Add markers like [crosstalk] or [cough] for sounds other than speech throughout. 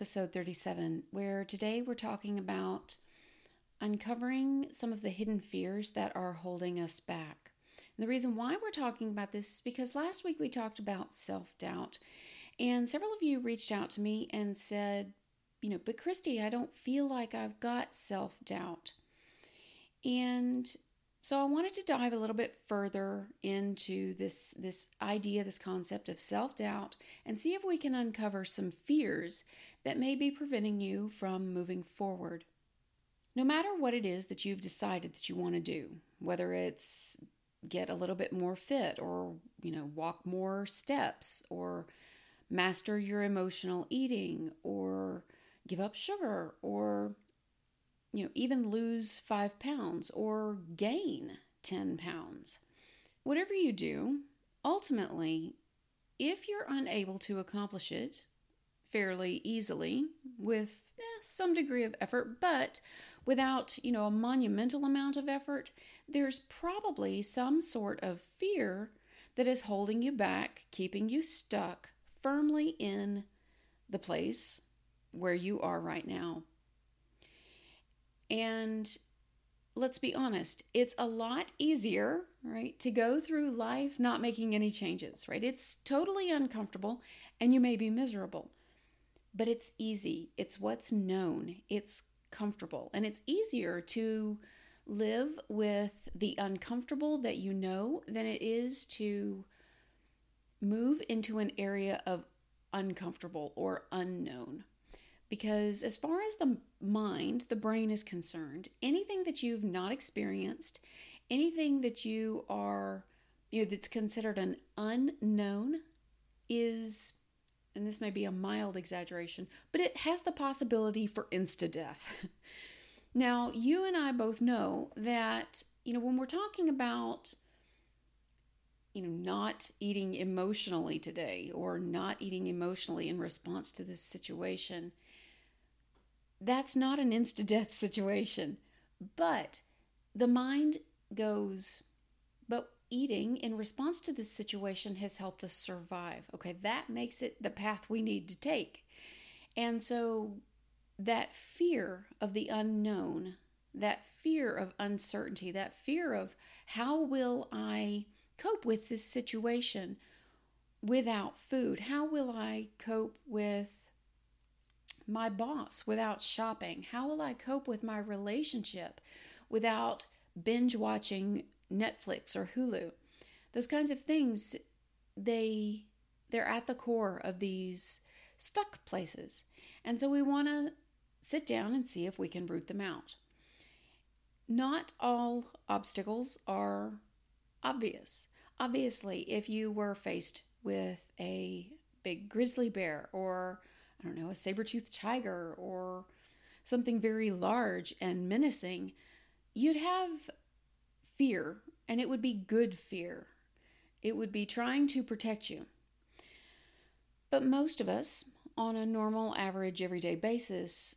Episode 37, where today we're talking about uncovering some of the hidden fears that are holding us back. And the reason why we're talking about this is because last week we talked about self doubt, and several of you reached out to me and said, you know, but Christy, I don't feel like I've got self doubt. And so I wanted to dive a little bit further into this this idea, this concept of self-doubt and see if we can uncover some fears that may be preventing you from moving forward. No matter what it is that you've decided that you want to do, whether it's get a little bit more fit or, you know, walk more steps or master your emotional eating or give up sugar or you know, even lose five pounds or gain 10 pounds. Whatever you do, ultimately, if you're unable to accomplish it fairly easily with eh, some degree of effort, but without, you know, a monumental amount of effort, there's probably some sort of fear that is holding you back, keeping you stuck firmly in the place where you are right now. And let's be honest, it's a lot easier, right, to go through life not making any changes, right? It's totally uncomfortable and you may be miserable, but it's easy. It's what's known, it's comfortable, and it's easier to live with the uncomfortable that you know than it is to move into an area of uncomfortable or unknown. Because as far as the mind, the brain is concerned, anything that you've not experienced, anything that you are, you know, that's considered an unknown is, and this may be a mild exaggeration, but it has the possibility for insta death. [laughs] now, you and I both know that, you know, when we're talking about you know, not eating emotionally today or not eating emotionally in response to this situation, that's not an insta death situation. But the mind goes, but eating in response to this situation has helped us survive. Okay, that makes it the path we need to take. And so that fear of the unknown, that fear of uncertainty, that fear of how will I cope with this situation without food? How will I cope with my boss without shopping? How will I cope with my relationship without binge watching Netflix or Hulu? Those kinds of things they they're at the core of these stuck places. And so we want to sit down and see if we can root them out. Not all obstacles are obvious. Obviously, if you were faced with a big grizzly bear or I don't know, a saber toothed tiger or something very large and menacing, you'd have fear, and it would be good fear. It would be trying to protect you. But most of us, on a normal, average, everyday basis,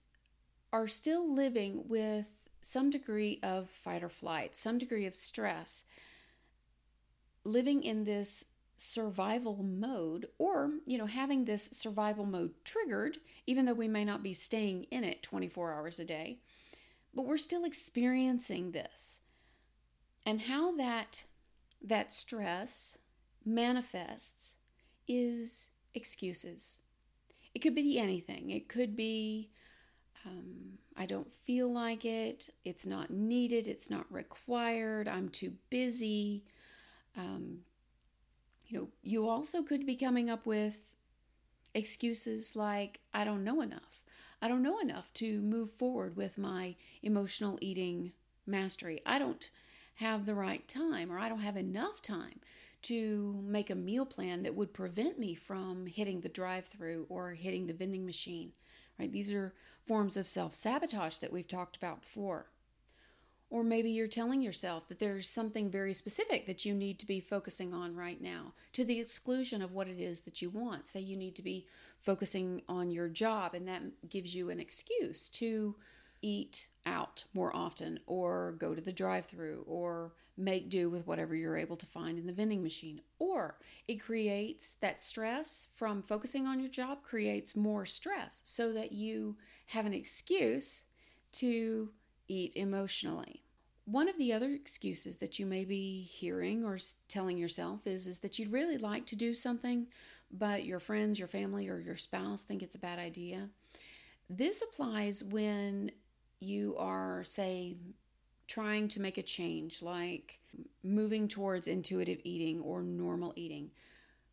are still living with some degree of fight or flight, some degree of stress, living in this survival mode or you know having this survival mode triggered even though we may not be staying in it 24 hours a day but we're still experiencing this and how that that stress manifests is excuses. It could be anything. It could be um, i don't feel like it. It's not needed. It's not required. I'm too busy. Um, you know, you also could be coming up with excuses like, I don't know enough. I don't know enough to move forward with my emotional eating mastery. I don't have the right time or I don't have enough time to make a meal plan that would prevent me from hitting the drive-through or hitting the vending machine. Right? These are forms of self-sabotage that we've talked about before. Or maybe you're telling yourself that there's something very specific that you need to be focusing on right now to the exclusion of what it is that you want. Say you need to be focusing on your job, and that gives you an excuse to eat out more often or go to the drive through or make do with whatever you're able to find in the vending machine. Or it creates that stress from focusing on your job, creates more stress so that you have an excuse to eat emotionally. One of the other excuses that you may be hearing or telling yourself is, is that you'd really like to do something, but your friends, your family, or your spouse think it's a bad idea. This applies when you are, say, trying to make a change, like moving towards intuitive eating or normal eating.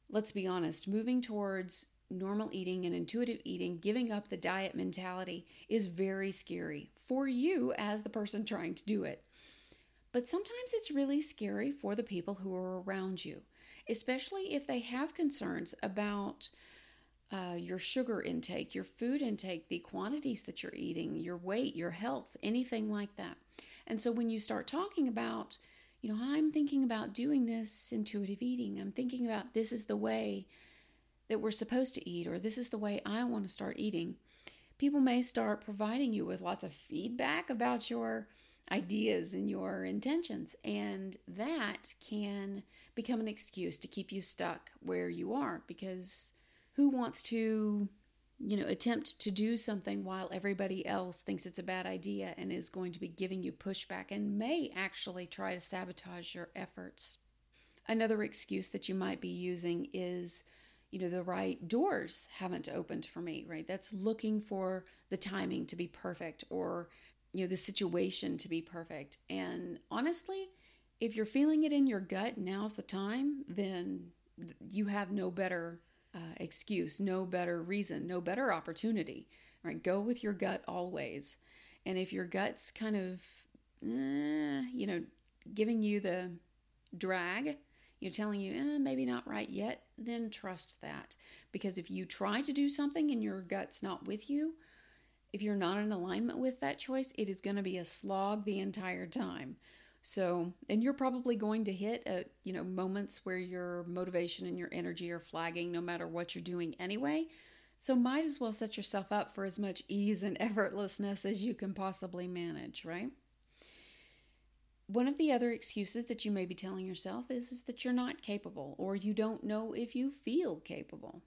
Let's be honest, moving towards normal eating and intuitive eating, giving up the diet mentality is very scary for you as the person trying to do it. But sometimes it's really scary for the people who are around you, especially if they have concerns about uh, your sugar intake, your food intake, the quantities that you're eating, your weight, your health, anything like that. And so when you start talking about, you know, I'm thinking about doing this intuitive eating, I'm thinking about this is the way that we're supposed to eat, or this is the way I want to start eating, people may start providing you with lots of feedback about your ideas and your intentions. And that can become an excuse to keep you stuck where you are because who wants to you know attempt to do something while everybody else thinks it's a bad idea and is going to be giving you pushback and may actually try to sabotage your efforts another excuse that you might be using is you know the right doors haven't opened for me right that's looking for the timing to be perfect or you know the situation to be perfect and honestly if you're feeling it in your gut now's the time then you have no better uh, excuse, no better reason, no better opportunity, right? Go with your gut always. And if your gut's kind of, eh, you know, giving you the drag, you're telling you, eh, maybe not right yet, then trust that. Because if you try to do something and your gut's not with you, if you're not in alignment with that choice, it is going to be a slog the entire time. So, and you're probably going to hit a, you know, moments where your motivation and your energy are flagging no matter what you're doing anyway. So, might as well set yourself up for as much ease and [laughs] effortlessness as you can possibly manage, right? One of the other excuses that you may be telling yourself is, is that you're not capable or you don't know if you feel capable.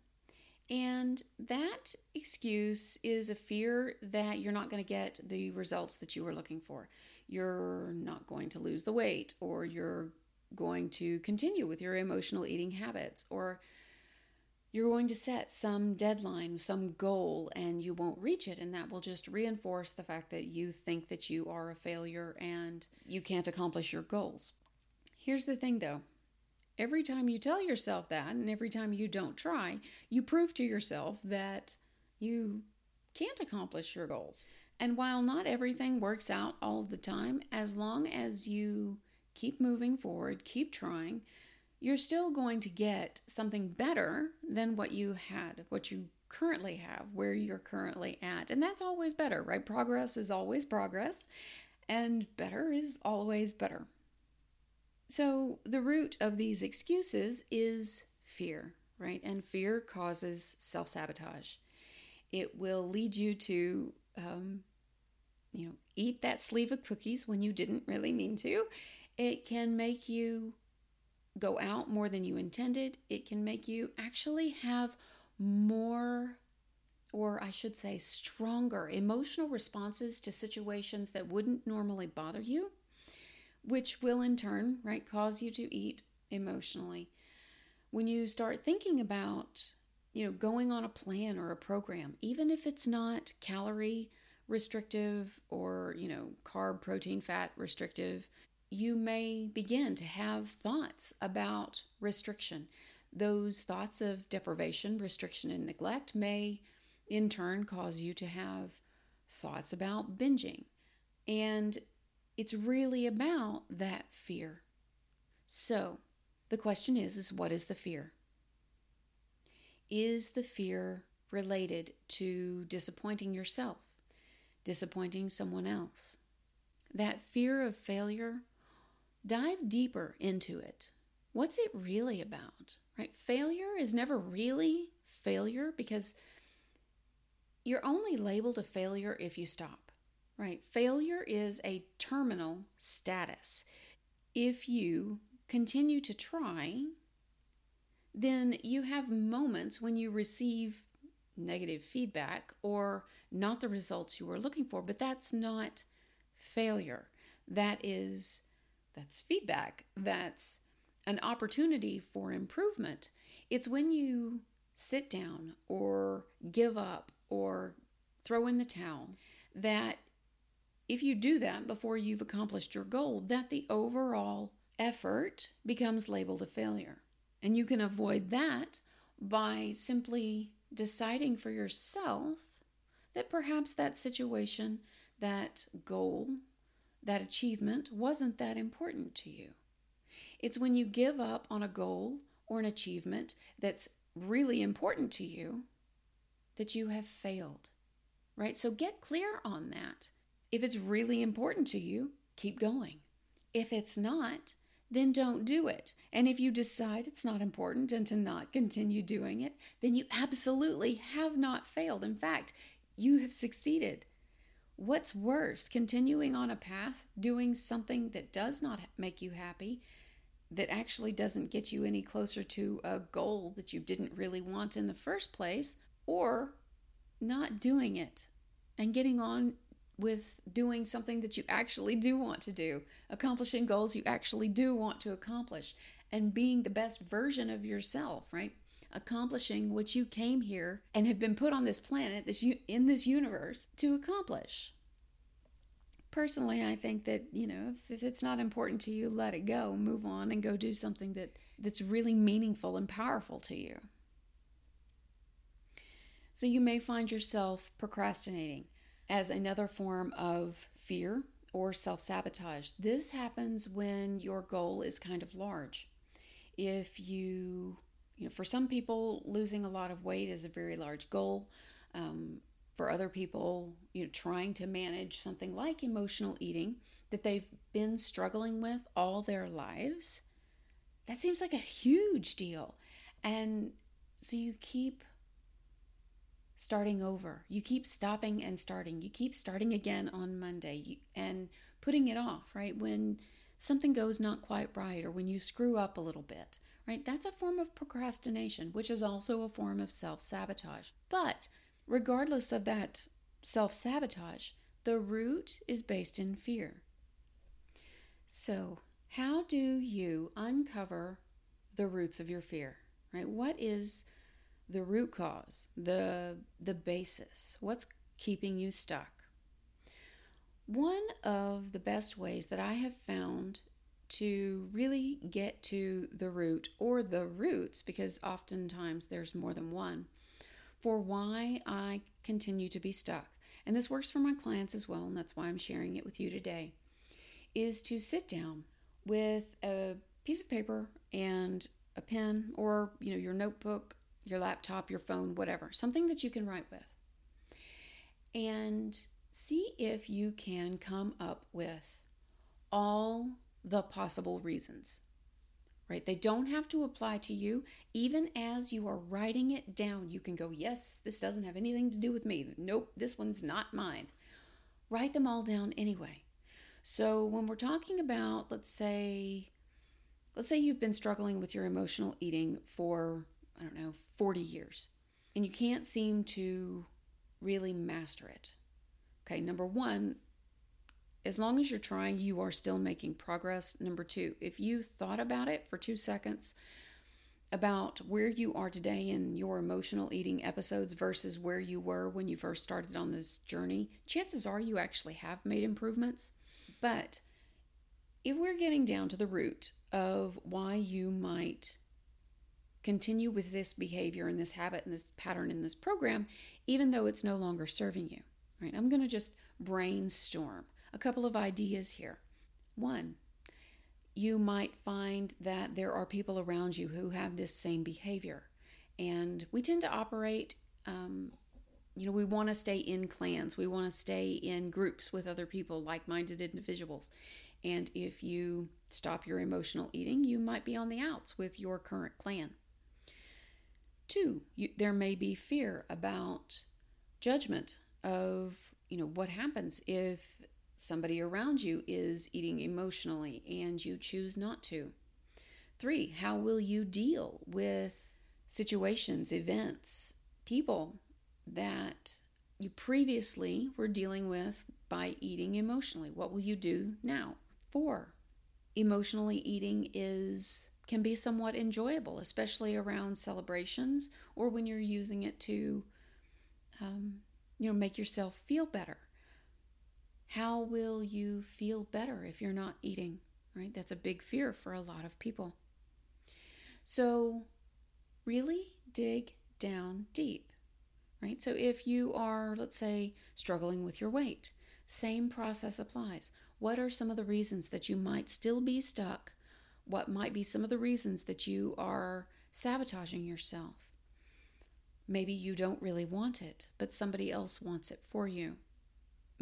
And that excuse is a fear that you're not going to get the results that you were looking for you're not going to lose the weight or you're going to continue with your emotional eating habits or you're going to set some deadline, some goal, and you won't reach it. And that will just reinforce the fact that you think that you are a failure and you can't accomplish your goals. Here's the thing though every time you tell yourself that, and every time you don't try, you prove to yourself that you can't accomplish your goals. And while not everything works out all the time, as long as you keep moving forward, keep trying, you're still going to get something better than what you had, what you currently have, where you're currently at. And that's always better, right? Progress is always progress, and better is always better. So, the root of these excuses is fear, right? And fear causes self sabotage. It will lead you to um, you know, eat that sleeve of cookies when you didn't really mean to. It can make you go out more than you intended. It can make you actually have more, or I should say, stronger emotional responses to situations that wouldn't normally bother you, which will in turn, right, cause you to eat emotionally. When you start thinking about, you know, going on a plan or a program, even if it's not calorie restrictive or, you know, carb, protein, fat restrictive, you may begin to have thoughts about restriction. Those thoughts of deprivation, restriction, and neglect may in turn cause you to have thoughts about binging. And it's really about that fear. So, The question is is what is the fear? Is the fear related to disappointing yourself, disappointing someone else? That fear of failure, dive deeper into it. What's it really about? Right? Failure is never really failure because you're only labeled a failure if you stop. Right? Failure is a terminal status. If you continue to try, then you have moments when you receive negative feedback or not the results you were looking for, but that's not failure. That is that's feedback. That's an opportunity for improvement. It's when you sit down or give up or throw in the towel that if you do that before you've accomplished your goal, that the overall effort becomes labeled a failure. And you can avoid that by simply deciding for yourself that perhaps that situation, that goal, that achievement wasn't that important to you. It's when you give up on a goal or an achievement that's really important to you that you have failed, right? So get clear on that. If it's really important to you, keep going. If it's not, then don't do it. And if you decide it's not important and to not continue doing it, then you absolutely have not failed. In fact, you have succeeded. What's worse, continuing on a path, doing something that does not make you happy, that actually doesn't get you any closer to a goal that you didn't really want in the first place, or not doing it and getting on with doing something that you actually do want to do, accomplishing goals you actually do want to accomplish, and being the best version of yourself, right? Accomplishing what you came here and have been put on this planet, this in this universe to accomplish. Personally, I think that, you know, if, if it's not important to you, let it go, move on and go do something that that's really meaningful and powerful to you. So you may find yourself procrastinating as another form of fear or self sabotage. This happens when your goal is kind of large. If you, you know, for some people, losing a lot of weight is a very large goal. Um, for other people, you know, trying to manage something like emotional eating that they've been struggling with all their lives, that seems like a huge deal. And so you keep starting over. You keep stopping and starting. You keep starting again on Monday and putting it off, right? When something goes not quite right or when you screw up a little bit, right? That's a form of procrastination, which is also a form of self sabotage. But regardless of that self sabotage, the root is based in fear. So, how do you uncover the roots of your fear, right? What is the root cause, the the basis. What's keeping you stuck? One of the best ways that I have found to really get to the root or the roots, because oftentimes there's more than one, for why I continue to be stuck, and this works for my clients as well, and that's why I'm sharing it with you today, is to sit down with a piece of paper and a pen or you know your notebook your laptop, your phone, whatever, something that you can write with. And see if you can come up with all the possible reasons. Right? They don't have to apply to you. Even as you are writing it down, you can go, Yes, this doesn't have anything to do with me. Nope, this one's not mine. Write them all down anyway. So when we're talking about, let's say, let's say you've been struggling with your emotional eating for I don't know, 40 years, and you can't seem to really master it. Okay, number one, as long as you're trying, you are still making progress. Number two, if you thought about it for two seconds, about where you are today in your emotional eating episodes versus where you were when you first started on this journey, chances are you actually have made improvements. But if we're getting down to the root of why you might continue with this behavior and this habit and this pattern in this program, even though it's no longer serving you. Right? I'm going to just brainstorm a couple of ideas here. One, you might find that there are people around you who have this same behavior. And we tend to operate, um, you know, we want to stay in clans, we want to stay in groups with other people, like minded individuals. And if you stop your emotional eating, you might be on the outs with your current clan. Two, you, there may be fear about judgment of, you know, what happens if somebody around you is eating emotionally and you choose not to. Three, how will you deal with situations, events, people that you previously were dealing with by eating emotionally? What will you do now? Four, emotionally eating is can be somewhat enjoyable, especially around celebrations or when you're using it to, um, you know, make yourself feel better. How will you feel better if you're not eating? Right? That's a big fear for a lot of people. So, really dig down deep. Right? So, if you are, let's say, struggling with your weight, same process applies. What are some of the reasons that you might still be stuck? What might be some of the reasons that you are sabotaging yourself? Maybe you don't really want it, but somebody else wants it for you.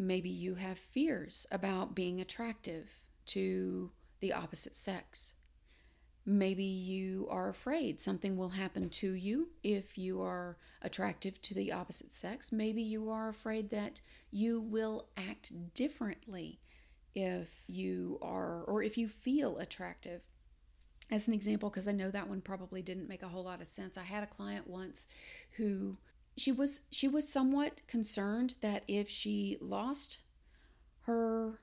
Maybe you have fears about being attractive to the opposite sex. Maybe you are afraid something will happen to you if you are attractive to the opposite sex. Maybe you are afraid that you will act differently if you are, or if you feel attractive. As an example, because I know that one probably didn't make a whole lot of sense, I had a client once who she was she was somewhat concerned that if she lost her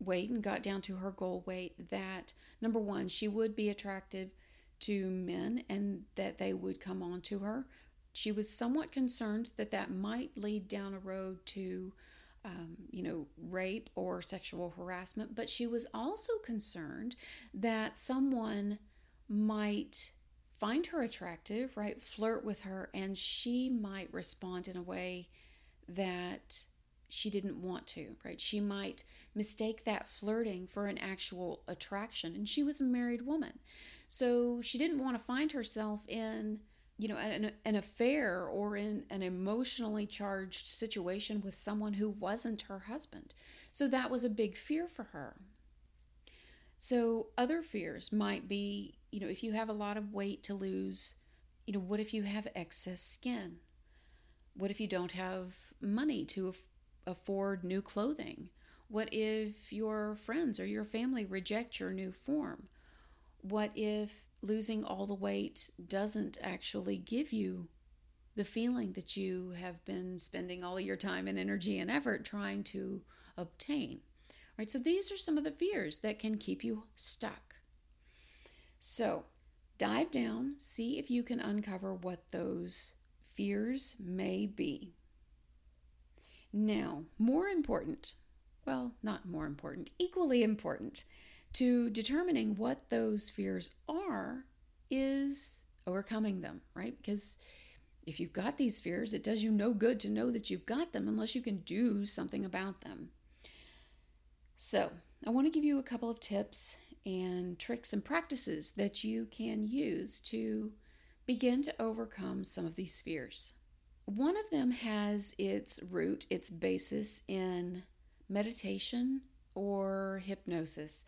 weight and got down to her goal weight that number one she would be attractive to men and that they would come on to her. She was somewhat concerned that that might lead down a road to um, you know rape or sexual harassment but she was also concerned that someone might find her attractive, right? Flirt with her, and she might respond in a way that she didn't want to, right? She might mistake that flirting for an actual attraction. And she was a married woman. So she didn't want to find herself in, you know, an, an affair or in an emotionally charged situation with someone who wasn't her husband. So that was a big fear for her. So other fears might be you know, if you have a lot of weight to lose, you know, what if you have excess skin? What if you don't have money to af- afford new clothing? What if your friends or your family reject your new form? What if losing all the weight doesn't actually give you the feeling that you have been spending all your time and energy and effort trying to obtain? Right? So these are some of the fears that can keep you stuck. So dive down, see if you can uncover what those fears may be. Now, more important, well, not more important, equally important to determining what those fears are is overcoming them, right? Because if you've got these fears, it does you no good to know that you've got them unless you can do something about them. So, I want to give you a couple of tips and tricks and practices that you can use to begin to overcome some of these fears. One of them has its root, its basis in meditation or hypnosis.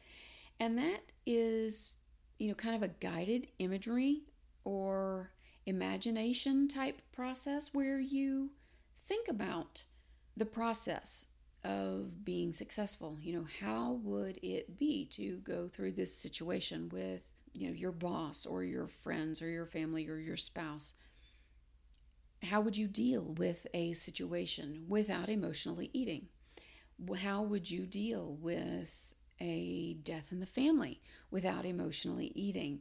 And that is, you know, kind of a guided imagery or imagination type process where you think about the process of being successful. You know, how would it be to go through this situation with, you know, your boss or your friends or your family or your spouse? How would you deal with a situation without emotionally eating? How would you deal with a death in the family without emotionally eating?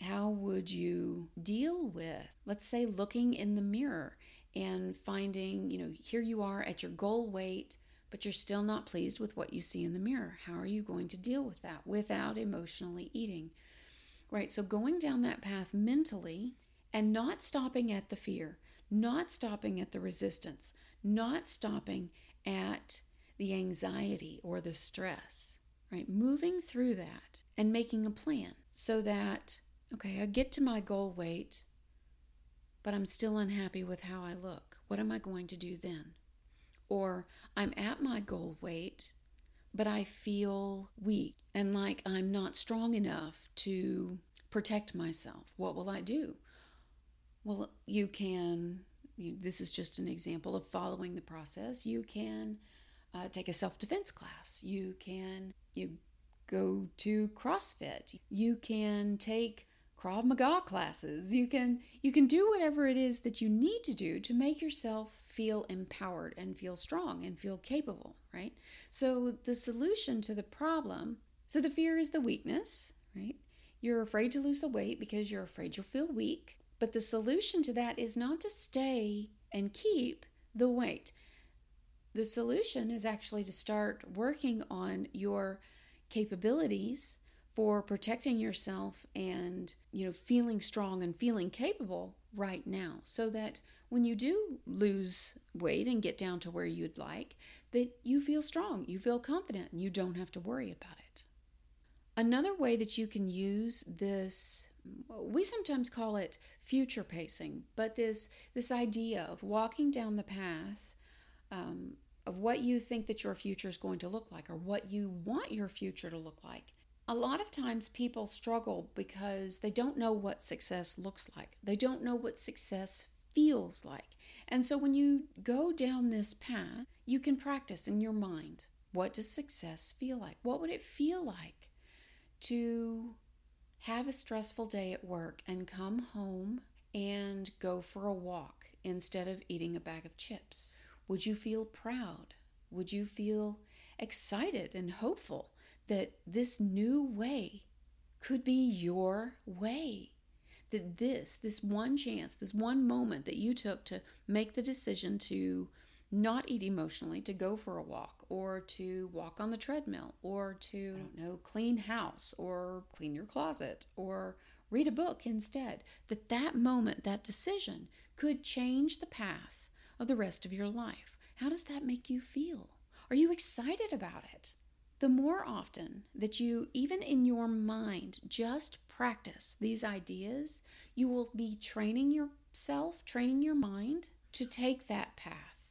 How would you deal with, let's say, looking in the mirror and finding, you know, here you are at your goal weight, but you're still not pleased with what you see in the mirror. How are you going to deal with that without emotionally eating? Right? So going down that path mentally and not stopping at the fear, not stopping at the resistance, not stopping at the anxiety or the stress, right? Moving through that and making a plan so that, okay, I get to my goal weight, but I'm still unhappy with how I look. What am I going to do then? Or I'm at my goal weight, but I feel weak and like I'm not strong enough to protect myself. What will I do? Well, you can, you, this is just an example of following the process. You can uh, take a self defense class. You can you go to CrossFit. You can take Krav Maga classes. You can you can do whatever it is that you need to do to make yourself feel empowered and feel strong and feel capable, right? So the solution to the problem, so the fear is the weakness, right? You're afraid to lose the weight because you're afraid you'll feel weak. But the solution to that is not to stay and keep the weight. The solution is actually to start working on your capabilities for protecting yourself and you know feeling strong and feeling capable right now so that when you do lose weight and get down to where you'd like that you feel strong you feel confident and you don't have to worry about it another way that you can use this we sometimes call it future pacing but this this idea of walking down the path um, of what you think that your future is going to look like or what you want your future to look like. A lot of times people struggle because they don't know what success looks like. They don't know what success feels like. And so when you go down this path, you can practice in your mind what does success feel like? What would it feel like to have a stressful day at work and come home and go for a walk instead of eating a bag of chips? Would you feel proud? Would you feel excited and hopeful that this new way could be your way? That this, this one chance, this one moment that you took to make the decision to not eat emotionally, to go for a walk or to walk on the treadmill or to, you know, clean house or clean your closet or read a book instead, that that moment, that decision could change the path of the rest of your life. How does that make you feel? Are you excited about it? The more often that you, even in your mind, just practice these ideas, you will be training yourself, training your mind to take that path,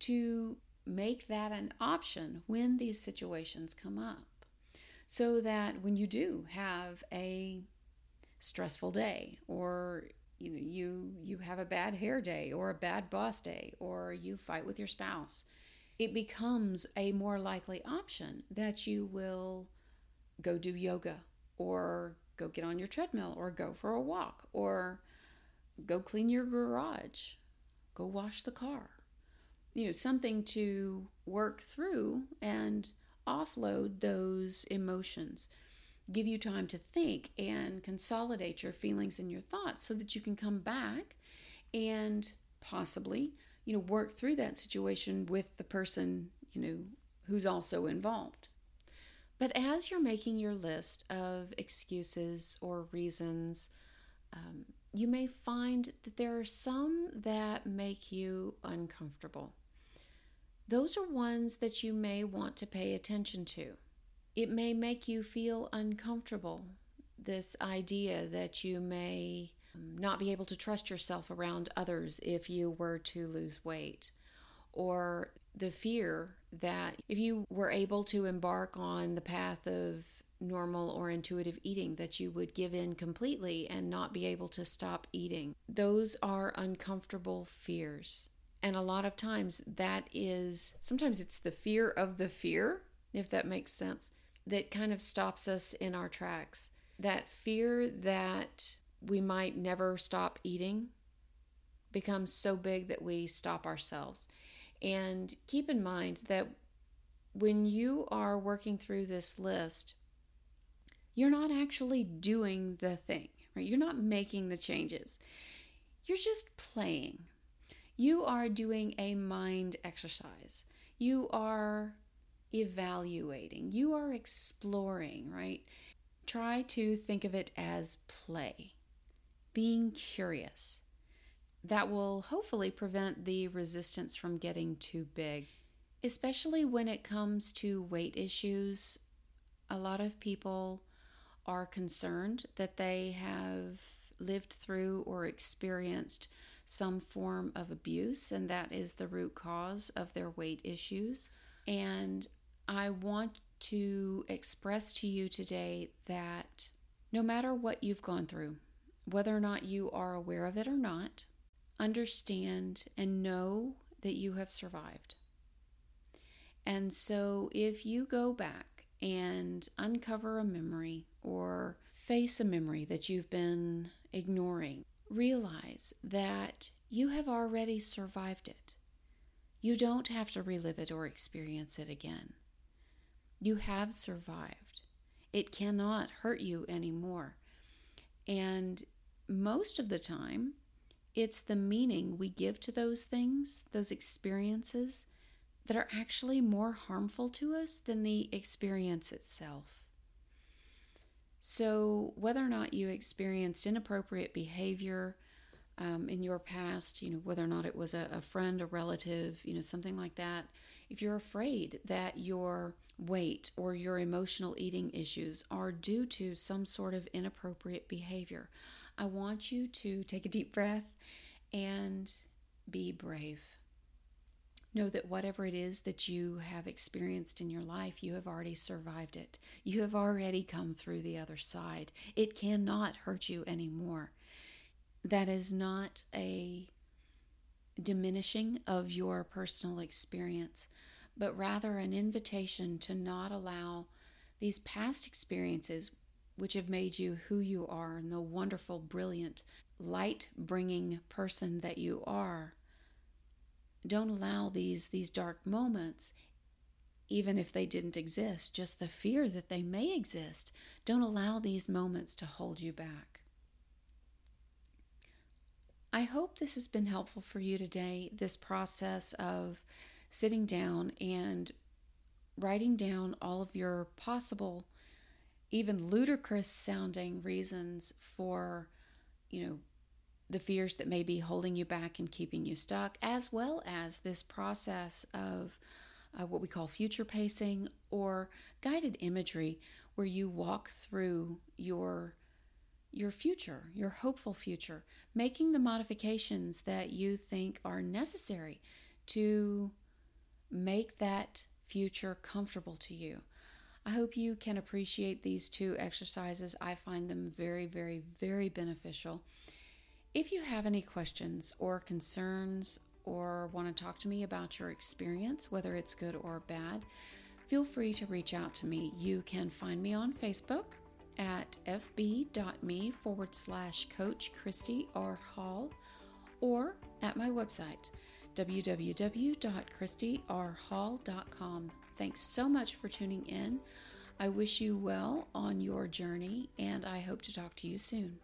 to make that an option when these situations come up. So that when you do have a stressful day or you know you you have a bad hair day or a bad boss day or you fight with your spouse it becomes a more likely option that you will go do yoga or go get on your treadmill or go for a walk or go clean your garage go wash the car. You know something to work through and offload those emotions. Give you time to think and consolidate your feelings and your thoughts so that you can come back and possibly you know work through that situation with the person you know who's also involved but as you're making your list of excuses or reasons um, you may find that there are some that make you uncomfortable those are ones that you may want to pay attention to it may make you feel uncomfortable. This idea that you may Um, not be able to trust yourself around others if you were to lose weight, or the fear that if you were able to embark on the path of normal or intuitive eating that you would give in completely and not be able to stop eating. Those are uncomfortable fears. And a lot of times that is sometimes it's the fear of the fear, if that makes sense that kind of stops us in our tracks. That fear that we might never stop eating becomes so big that we stop ourselves. And keep in mind that when you are working through this list, you're not actually doing the thing, right? You're not making the changes. You're just playing. You are doing a mind exercise. You are evaluating, you are exploring, right? Try to think of it as play, being curious. That will hopefully prevent the resistance from getting too big, especially when it comes to weight issues. A lot of people are concerned that they have lived through or experienced some form of abuse, and that is the root cause of their weight issues. And I want to express to you today that no matter what you've gone through, whether or not you are aware of it or not, understand and know that you have survived. And so if you go back and uncover a memory or face a memory that you've been ignoring, realize that you have already survived it. You don't have to relive it or experience it again. You have survived. It cannot hurt you anymore. And most of the time, it's the meaning we give to those things, those experiences, that are actually more harmful to us than the experience itself. So, whether or not you experienced inappropriate behavior um, in your past, you know, whether or not it was a, a friend, a relative, you know, something like that, if you're afraid that your weight or your emotional eating issues are due to some sort of inappropriate behavior, I want you to take a deep breath and be brave. Know that whatever it is that you have experienced in your life, you have already survived it. You have already come through the other side. It cannot hurt you anymore. That is not a diminishing of your personal experience, but rather an invitation to not allow these past experiences, which have made you who you are and the wonderful, brilliant, light bringing person that you are, don't allow these these dark moments even if they didn't exist just the fear that they may exist don't allow these moments to hold you back. I hope this has been helpful for you today this process of sitting down and writing down all of your possible even ludicrous sounding reasons for you know the fears that may be holding you back and keeping you stuck, as well as this process of uh, what we call future pacing or guided imagery, where you walk through your your future, your hopeful future, making the modifications that you think are necessary to make that future comfortable to you. I hope you can appreciate these two exercises. I find them very, very, very beneficial. If you have any questions or concerns or want to talk to me about your experience, whether it's good or bad, feel free to reach out to me. You can find me on Facebook at fb.me forward slash coach Christy R. Hall or at my website www.christyrhall.com. Thanks so much for tuning in. I wish you well on your journey and I hope to talk to you soon.